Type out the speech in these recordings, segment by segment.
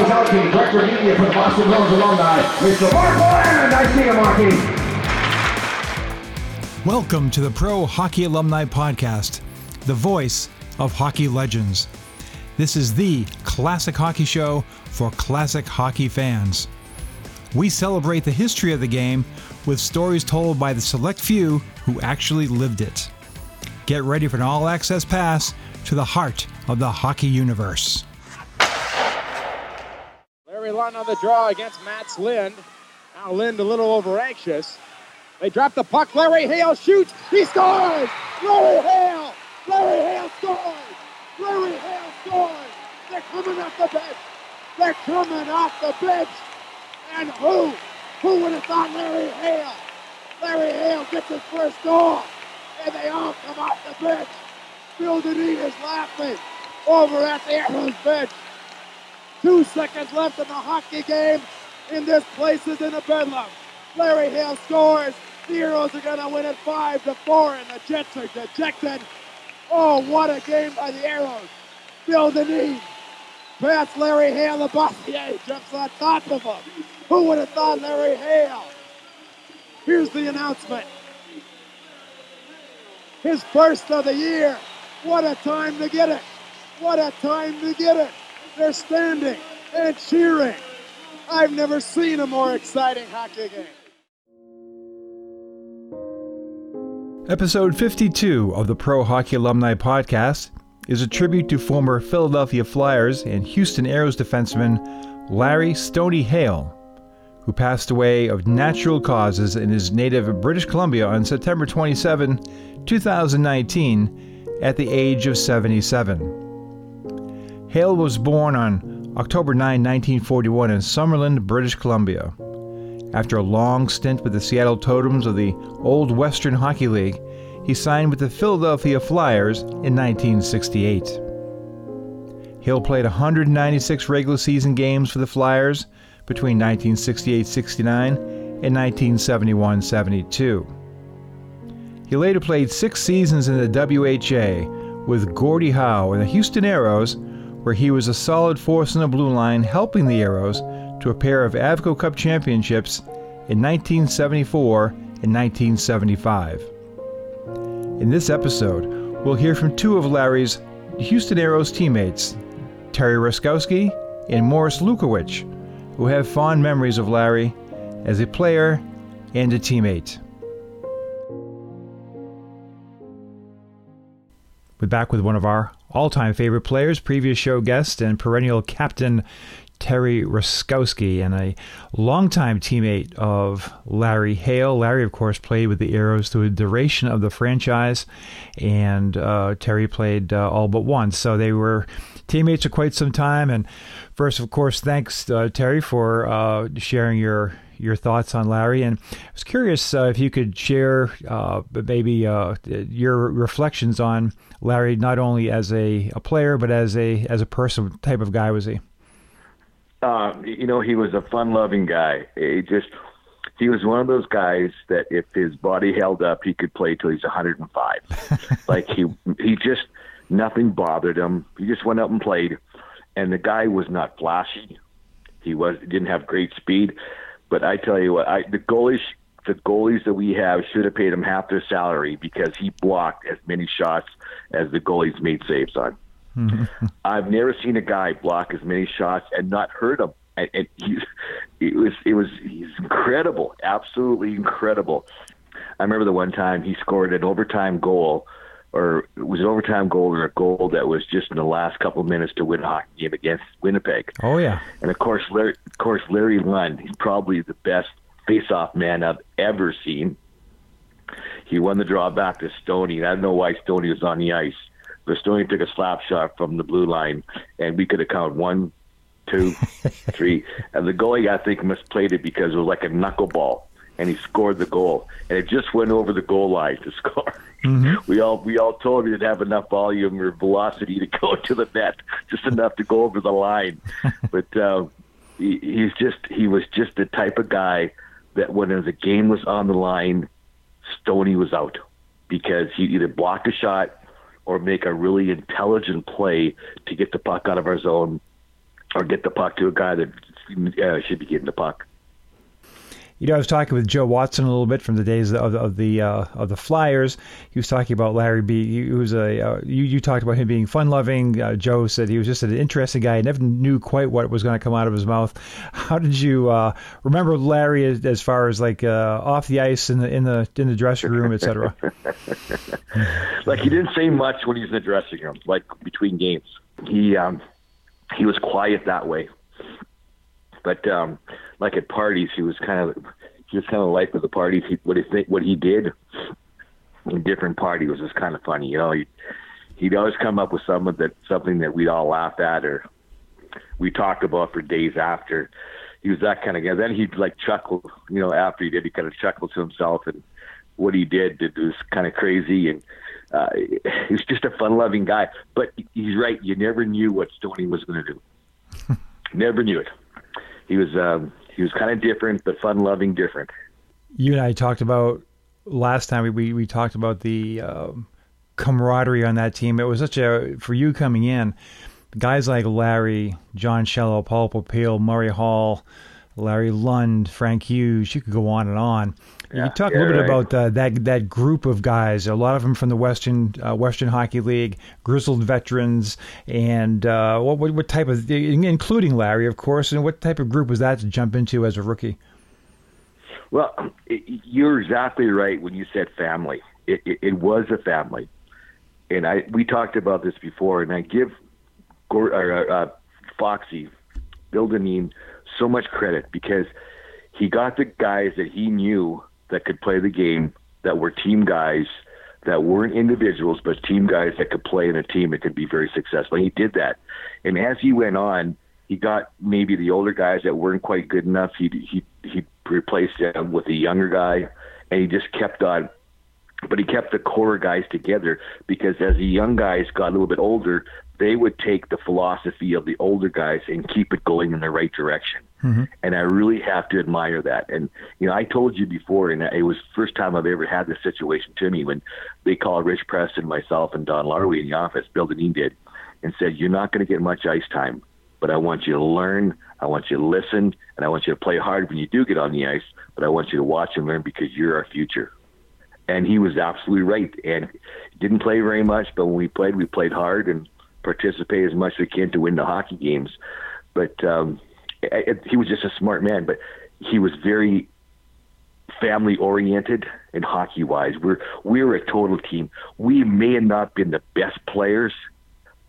Director of Media for the Boston Bruins alumni, Mr. Mark you, Marky. Welcome to the Pro Hockey Alumni Podcast, the voice of hockey legends. This is the classic hockey show for classic hockey fans. We celebrate the history of the game with stories told by the select few who actually lived it. Get ready for an all access pass to the heart of the hockey universe. Larry on the draw against Mats Lindh. Now Lindh a little over anxious. They drop the puck. Larry Hale shoots. He scores! Larry Hale! Larry Hale scores! Larry Hale scores! They're coming off the bench. They're coming off the bench. And who? Who would have thought Larry Hale? Larry Hale gets his first goal. And they all come off the bench. Bill Dineen is laughing over at the Aeros bench. Two seconds left in the hockey game, and this place is in a bedlam. Larry Hale scores. The Aeros are going to win it 5 to 4, and the Jets are dejected. Oh, what a game by the Aeros. Bill Dineen past Larry Hale. The Bossier jumps on top of him. Who would have thought Larry Hale? Here's the announcement. His first of the year. What a time to get it. What a time to get it. They're standing and cheering. I've never seen a more exciting hockey game. Episode 52 of the Pro Hockey Alumni Podcast is a tribute to former Philadelphia Flyers and Houston Aeros defenseman Larry Stoney Hale, who passed away of natural causes in his native British Columbia on September 27, 2019, at the age of 77. Hale was born on October 9, 1941, in Summerland, British Columbia. After a long stint with the Seattle Totems of the Old Western Hockey League, he signed with the Philadelphia Flyers in 1968. Hale played 196 regular season games for the Flyers between 1968 69 and 1971 72. He later played six seasons in the WHA with Gordie Howe and the Houston Aeros, where he was a solid force in the blue line, helping the Aeros to a pair of Avco Cup championships in 1974 and 1975. In this episode, we'll hear from two of Larry's Houston Aeros teammates, Terry Ruskowski and Morris Lukowich, who have fond memories of Larry as a player and a teammate. We're back with one of our all time favorite players, previous show guest and perennial captain Terry Ruskowski, and a longtime teammate of Larry Hale. Larry, of course, played with the Aeros through the duration of the franchise, and uh, Terry played uh, all but once. So they were teammates for quite some time. And first, of course, thanks, uh, Terry, for uh, sharing your your thoughts on Larry. And I was curious uh, if you could share uh, maybe uh, your reflections on Larry, not only as a, a player but as a as a person. What type of guy was he? Uh, you know, he was a fun-loving guy. He just he was one of those guys that if his body held up, he could play till he's 105. like he he just nothing bothered him. He just went out and played. And the guy was not flashy. He was didn't have great speed, but I tell you what, I the goalies the goalies that we have should have paid him half their salary because he blocked as many shots as the goalies made saves on. I've never seen a guy block as many shots and not hurt him. And, and he, it was it was he's incredible, absolutely incredible. I remember the one time he scored an overtime goal, or it was an overtime goal or a goal that was just in the last couple of minutes to win a hockey game against Winnipeg. Oh yeah, and of course, Larry, of course, Larry Lund. He's probably the best face-off man I've ever seen. He won the draw back to Stoney. and I don't know why Stoney was on the ice. But Stoney took a slap shot from the blue line, and we could have counted one, two, three. And the goalie, I think, misplayed it because it was like a knuckleball, and he scored the goal, and it just went over the goal line to score. Mm-hmm. We all we all told him he'd have enough volume or velocity to go to the net, just enough to go over the line. but uh, he, he's just he was just the type of guy that when the game was on the line, Stoney was out because he either blocked a shot or make a really intelligent play to get the puck out of our zone or get the puck to a guy that uh, should be getting the puck. You know, I was talking with Joe Watson a little bit from the days of, of the uh, of the Flyers. He was talking about Larry B. He was a uh, you you talked about him being fun loving. Uh, Joe said he was just an interesting guy. He never knew quite what was going to come out of his mouth. How did you uh, remember Larry as, as, far as like uh, off the ice in the in the in the dressing room, etc. like he didn't say much when he was in the dressing room, like between games. He um, he was quiet that way, but. Um, like at parties, he was kind of he was kind of life of the parties. He, what he what he did in different parties was just kind of funny. You know, he, he'd always come up with something that something that we'd all laugh at or we talked about for days after. He was that kind of guy. Then he'd like chuckle, you know, after he did, he kind of chuckled to himself and what he did it was kind of crazy and uh, he was just a fun-loving guy. But he's right; you never knew what Stoney was going to do. never knew it. He was um, he was kind of different, but fun loving different. You and I talked about last time we we, talked about the um, camaraderie on that team. It was such a for you coming in, guys like Larry, John Schella, Poul Popiel, Murray Hall, Larry Lund, Frank Hughes. You could go on and on. Yeah, you talk yeah, a little bit about uh, that that group of guys. A lot of them from the Western uh, Western Hockey League, grizzled veterans, and uh, what, what, what type of, including Larry, of course. And what type of group was that to jump into as a rookie? Well, it, you're exactly right when you said family. It, it, it, was a family, and I we talked about this before. And I give Gord, uh, uh, Foxy, Bill Dineen, so much credit because he got the guys that he knew that could play the game, that were team guys, that weren't individuals, but team guys that could play in a team that could be very successful. And he did that. And as he went on, he got maybe the older guys that weren't quite good enough. He he he replaced them with a younger guy, and he just kept on. But he kept the core guys together because as the young guys got a little bit older, they would take the philosophy of the older guys and keep it going in the right direction. Mm-hmm. And I really have to admire that. And you know, I told you before, and it was first time I've ever had this situation to me when they called Rich Preston, myself, and Don Larway in the office. Bill Dineen did, and said, "You're not going to get much ice time, but I want you to learn. I want you to listen, and I want you to play hard when you do get on the ice. But I want you to watch and learn because you're our future." And he was absolutely right. And didn't play very much, but when we played, we played hard and participate as much as we can to win the hockey games. But um, it, he was just a smart man, but he was very family oriented and hockey wise. We're we're a total team. We may have not been the best players,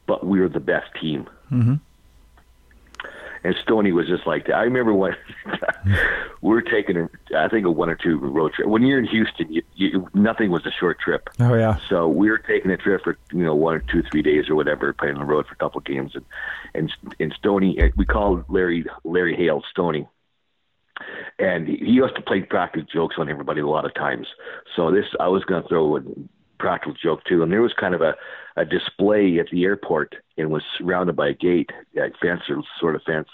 but we were the best team. Mm-hmm. And Stoney was just like that. I remember when we were taking, a, I think, a one or two road trip. When you're in Houston, you, you, nothing was a short trip. Oh yeah. So we were taking a trip for you know one or two, three days or whatever, playing on the road for a couple of games, and and and Stoney, we called Larry Larry Hale Stoney and he used to play practical jokes on everybody a lot of times. So this, I was going to throw a practical joke too. And there was kind of a, a display at the airport and was surrounded by a gate, a fence or sort of fence.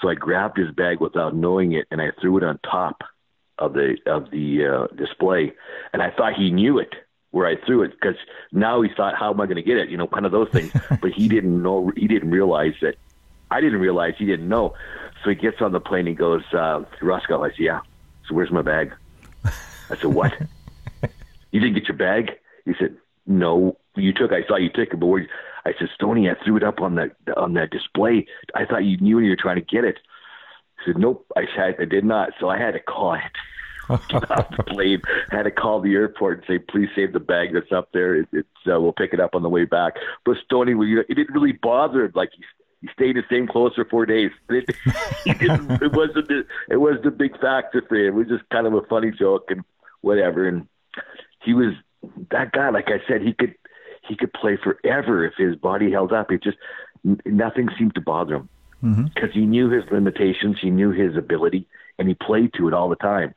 So I grabbed his bag without knowing it and I threw it on top of the of the uh, display. And I thought he knew it where I threw it because now he thought, how am I going to get it? You know, kind of those things. but he didn't know. He didn't realize that. I didn't realize he didn't know. So he gets on the plane. He goes, uh, Roscoe. I said, yeah. So where's my bag? I said, what? you didn't get your bag? He said, "No, you took. I saw you took it, but where?" I said, Stoney, I threw it up on that on that display. I thought you knew you were trying to get it." He said, "Nope, I said I did not." So I had to call it. Off the plane. I Had to call the airport and say, "Please save the bag that's up there. It, it's uh, we'll pick it up on the way back." But know, it didn't really bother. Like he, he stayed the same clothes for four days. It, it wasn't. It was the big factor for him. It was just kind of a funny joke and whatever. And he was that guy, like I said, he could he could play forever if his body held up. It just nothing seemed to bother him because mm-hmm. he knew his limitations, he knew his ability, and he played to it all the time.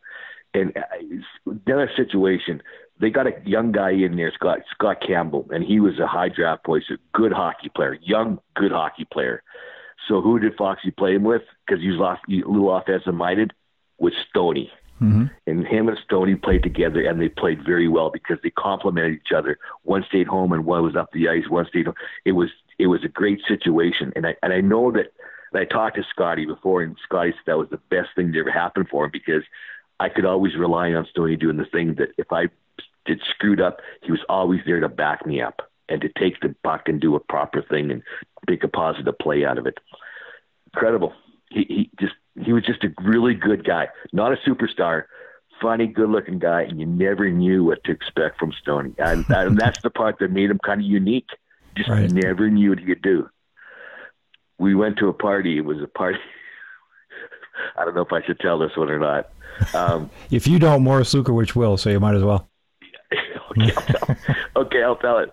And uh, another situation, they got a young guy in there, Scott Scott Campbell, and he was a high draft boy, a good hockey player, young good hockey player. So who did Foxy play him with? Because he was off, a little offensive minded. With Stoney. Mm-hmm. And him and Stoney played together, and they played very well because they complemented each other. One stayed home, and one was up the ice. One stayed home. It was it was a great situation, and I and I know that I talked to Scotty before, and Scotty said that was the best thing that ever happened for him because I could always rely on Stoney doing the thing that if I did screwed up, he was always there to back me up and to take the puck and do a proper thing and make a positive play out of it. Incredible. He he just he was just a really good guy, not a superstar, funny, good-looking guy, and you never knew what to expect from Stoney. And, and that's the part that made him kind of unique. Just Right. never knew what he could do. We went to a party. It was a party. I don't know if I should tell this one or not. Um, If you don't, Morris Lukowich will, so you might as well. okay, I'll tell, okay, I'll tell it.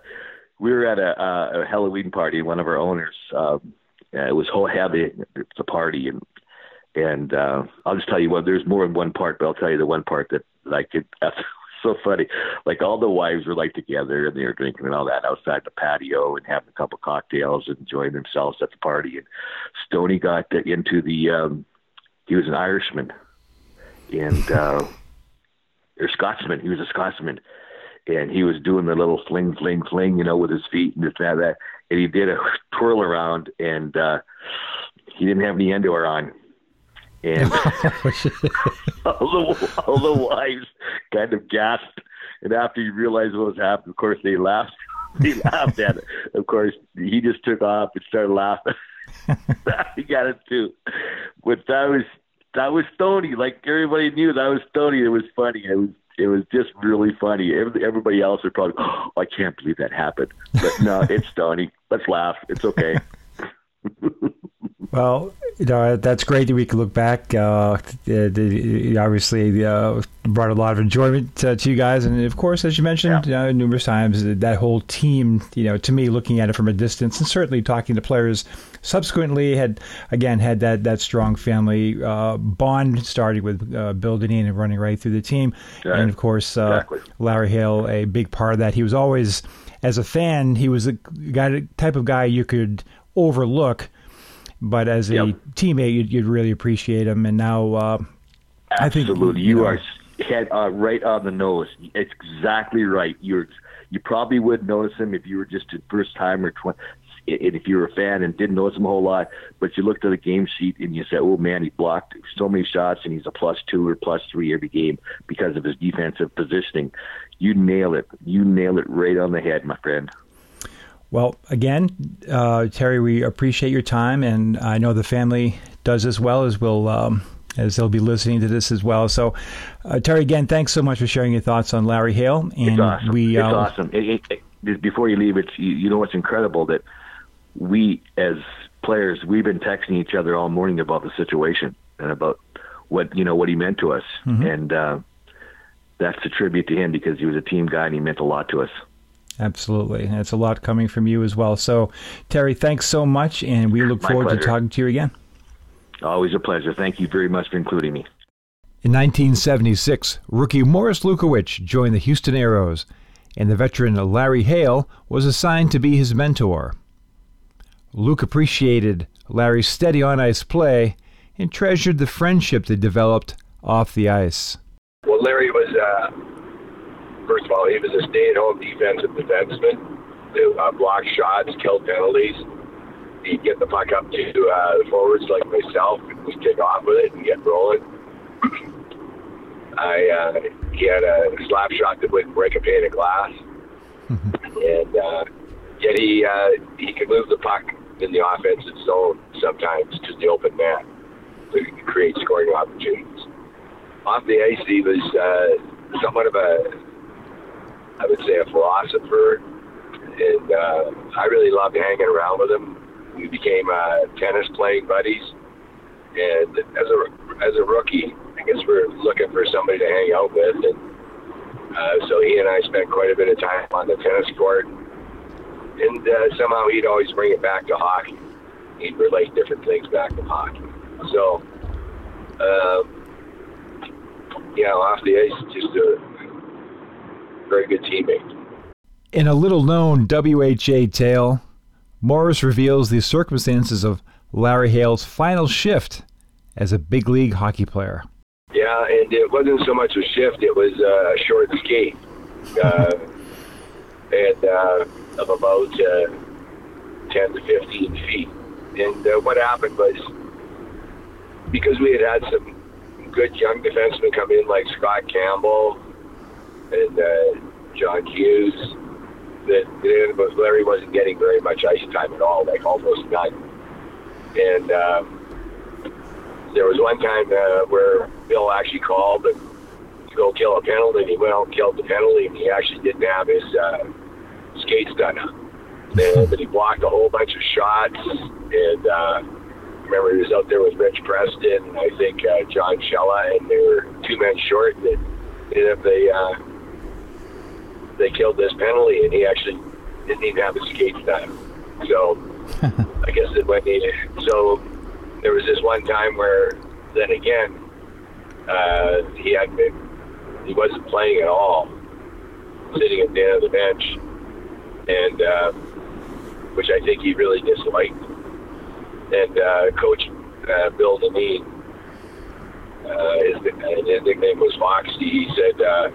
We were at a, uh, a Halloween party. One of our owners, um, uh, it was whole heavy. It's a party, and and uh, I'll just tell you what. There's more than one part, but I'll tell you the one part that like it. That's so funny. Like all the wives were like together, and they were drinking and all that outside the patio and having a couple cocktails and enjoying themselves at the party. And Stoney got into the. Um, he was an Irishman, and uh, or Scotsman. He was a Scotsman and he was doing the little fling, fling, fling, you know, with his feet and this that, that. And he did a twirl around, and uh, he didn't have any underwear on. And all, the, all the wives kind of gasped. And after he realized what was happening, of course, they laughed. They laughed at it. Of course, he just took off and started laughing. he got it too. But that was that was Stoney. Like everybody knew that was Stoney. It was funny. It was it was just really funny. Everybody else would probably, oh, I can't believe that happened. But no, it's Stoney. Let's laugh. It's okay. Well, you know, that's great that we can look back. Uh, obviously, uh, brought a lot of enjoyment uh, to you guys, and of course, as you mentioned Yeah. uh, numerous times, that whole team. You know, to me, looking at it from a distance, and certainly talking to players subsequently, had again had that that strong family uh, bond, starting with uh, building in and running right through the team, Right. and of course, uh, Exactly. Larry Hale, a big part of that. He was always, as a fan, he was the guy, type of guy you could overlook but as a Yep. teammate, you'd, you'd really appreciate him. And now, uh, I think, Absolutely. you You, know- are head uh, right on the nose. It's exactly right. You're you probably would notice him if you were just a first time or twenty. And if you were a fan and didn't notice him a whole lot, but you looked at the game sheet and you said, "Oh man, he blocked so many shots and he's a plus two or plus three every game because of his defensive positioning." You nail it. You nail it right on the head, my friend. Well, again, uh, Terry, we appreciate your time, and I know the family does as well as will. Um, as they'll be listening to this as well. So, uh, Terry, again, thanks so much for sharing your thoughts on Larry Hale. And It's awesome. we, it's uh, awesome. It, it, it, before you leave, it's you, you know what's incredible that we as players we've been texting each other all morning about the situation and about what you know what he meant to us, Mm-hmm. and uh, that's a tribute to him because he was a team guy and he meant a lot to us. Absolutely. And it's a lot coming from you as well. So, Terry, thanks so much, and we look My forward to talking to you again. Always a pleasure. Thank you very much for including me. In 1976, rookie Morris Lukowich joined the Houston Aeros, and the veteran Larry Hale was assigned to be his mentor. Luke appreciated Larry's steady on ice play and treasured the friendship they developed off the ice. Well, Larry was, uh, first of all, he was a stay-at-home defensive defenseman who uh, blocked shots, killed penalties. He'd get the puck up to uh, the forwards like myself, and we'd kick off with it and get rolling. I uh, he had a slap shot that would break a pane of glass, and uh, yet he uh, he could move the puck in the offensive zone sometimes to the open man to create scoring opportunities off the ice, he was uh, somewhat of a, would say, a philosopher, and uh, I really loved hanging around with him. We became uh, tennis playing buddies, and as a as a rookie, I guess we're looking for somebody to hang out with, and uh, so he and I spent quite a bit of time on the tennis court, and uh, somehow he'd always bring it back to hockey. He'd relate different things back to hockey. So. Uh, you know, off the ice, just a very good teammate. In a little known WHA tale, Morris reveals the circumstances of Larry Hale's final shift as a big league hockey player. Yeah, and it wasn't so much a shift; it was uh, a short skate, uh, and uh, of about uh, ten to fifteen feet. And uh, what happened was because we had had some good young defensemen come in like Scott Campbell and uh, John Hughes, that that Larry wasn't getting very much ice time at all, like almost none. And um, there was one time uh, where Bill actually called and to go kill a penalty, and he went out and killed the penalty, and he actually didn't have his uh, skates done up. And, but he blocked a whole bunch of shots, and uh, remember he was out there with Rich Preston, and I think uh, John Schella, and they were two men short. And ended up they uh, they killed this penalty, and he actually didn't even have his skates done. So I guess it went. So there was this one time where then again uh, he had been he wasn't playing at all, sitting at the end of the bench, and uh, which I think he really disliked. And uh, Coach uh, Bill Dineen, uh, his, his nickname was Foxy. He said, uh,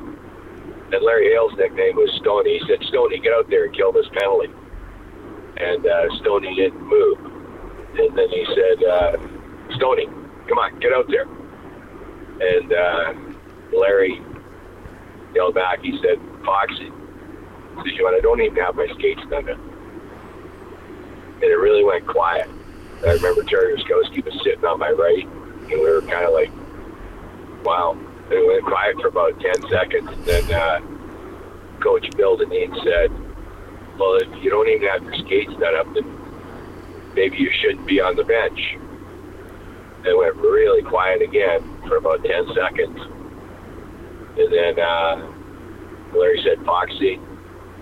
and Larry Hale's nickname was Stoney. He said, Stoney, get out there and kill this penalty. And uh, Stoney didn't move. And then he said, uh, Stoney, come on, get out there. And uh, Larry yelled back. He said, Foxy, you know, I don't even have my skates done. And it really went quiet. I remember Terry Ruskowski was sitting on my right, and we were kind of like, wow. It went quiet for about 10 seconds. And then uh, Coach Bill Dineen said, well, if you don't even have your skates done up, then maybe you shouldn't be on the bench. It went really quiet again for about 10 seconds. And then uh, Larry said, Foxy,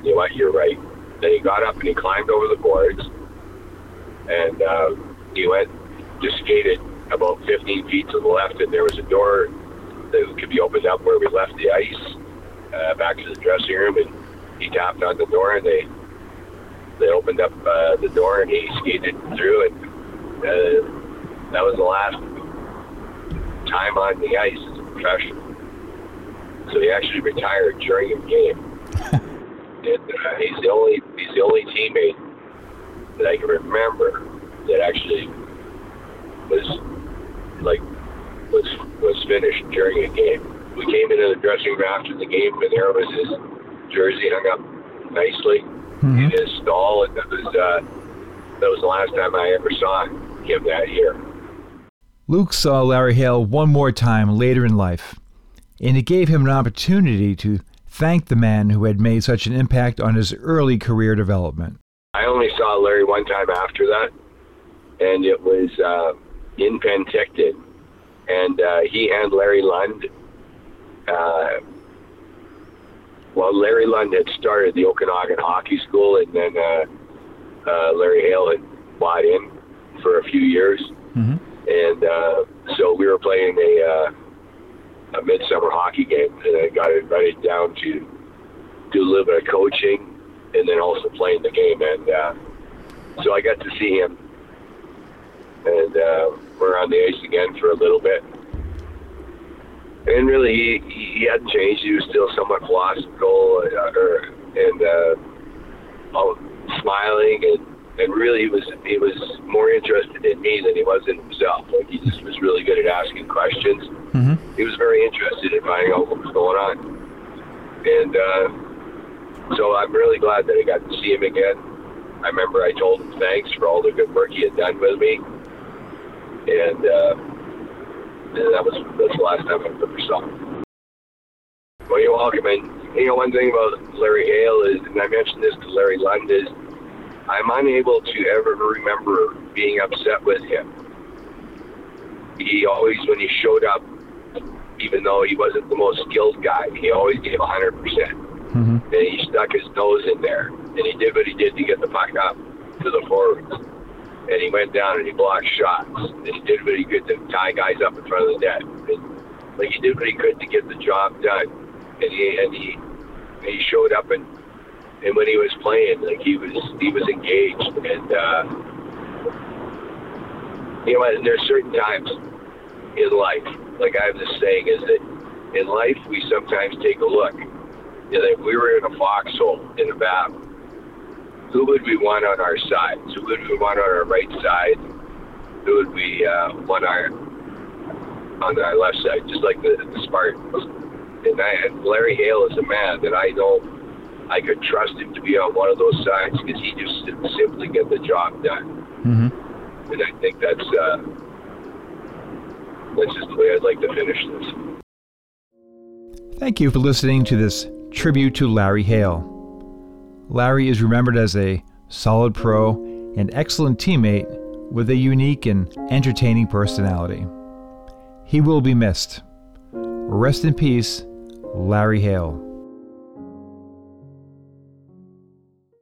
you know what, you're right. Then he got up and he climbed over the boards and uh, he went, just skated about 15 feet to the left, and there was a door that could be opened up where we left the ice uh, back to the dressing room, and he tapped on the door, and they they opened up uh, the door, and he skated through, and uh, that was the last time on the ice as a professional. So he actually retired during a game, and uh, he's the only he's the only teammate that I can remember that actually was like was was finished during a game. We came into the dressing room after the game, and there was his jersey hung up nicely mm-hmm. in his stall, and that was uh, that was the last time I ever saw him that year. Luke saw Larry Hale one more time later in life, and it gave him an opportunity to thank the man who had made such an impact on his early career development. I only saw Larry one time after that, and it was uh, in Penticton, and uh, he and Larry Lund. Uh, well, Larry Lund had started the Okanagan Hockey School, and then uh, uh, Larry Hale had bought in for a few years, mm-hmm. and uh, so we were playing a uh, a midsummer hockey game, and I got invited down to do a little bit of coaching and then also playing the game. And uh, so I got to see him, and uh, we're on the ice again for a little bit. And really, he, he hadn't changed. He was still somewhat philosophical, uh, or, and uh, all, smiling, and, and really, he was he was more interested in me than he was in himself. Like he just was really good at asking questions. Mm-hmm. He was very interested in finding out what was going on, and uh, so I'm really glad that I got to see him again. I remember I told him thanks for all the good work he had done with me, and, uh, and that was that's the last time I ever saw him. Well, you're welcome. And you know, one thing about Larry Hale is, and I mentioned this to Larry Lund, is I'm unable to ever remember being upset with him. He always, when he showed up, even though he wasn't the most skilled guy, he always gave 100 percent Mm-hmm. And he stuck his nose in there, and he did what he did to get the puck up to the forwards. And he went down and he blocked shots. And he did what he could to tie guys up in front of the net. Like he did what he could to get the job done. And he and he he showed up and and when he was playing, like he was he was engaged. And uh, you know, and there's certain times in life, like I have this saying, is that in life we sometimes take a look you know, if we were in a foxhole in a battle, who would we want on our side? Who would we want on our right side? Who would we uh, want our on our left side? Just like the, the Spartans. And, I, and Larry Hale is a man that I know I could trust him to be on one of those sides because he just simply get the job done. Mm-hmm. And I think that's uh, that's just the way I'd like to finish this. Thank you for listening to this tribute to Larry Hale. Larry is remembered as a solid pro and excellent teammate with a unique and entertaining personality. He will be missed. Rest in peace, Larry Hale.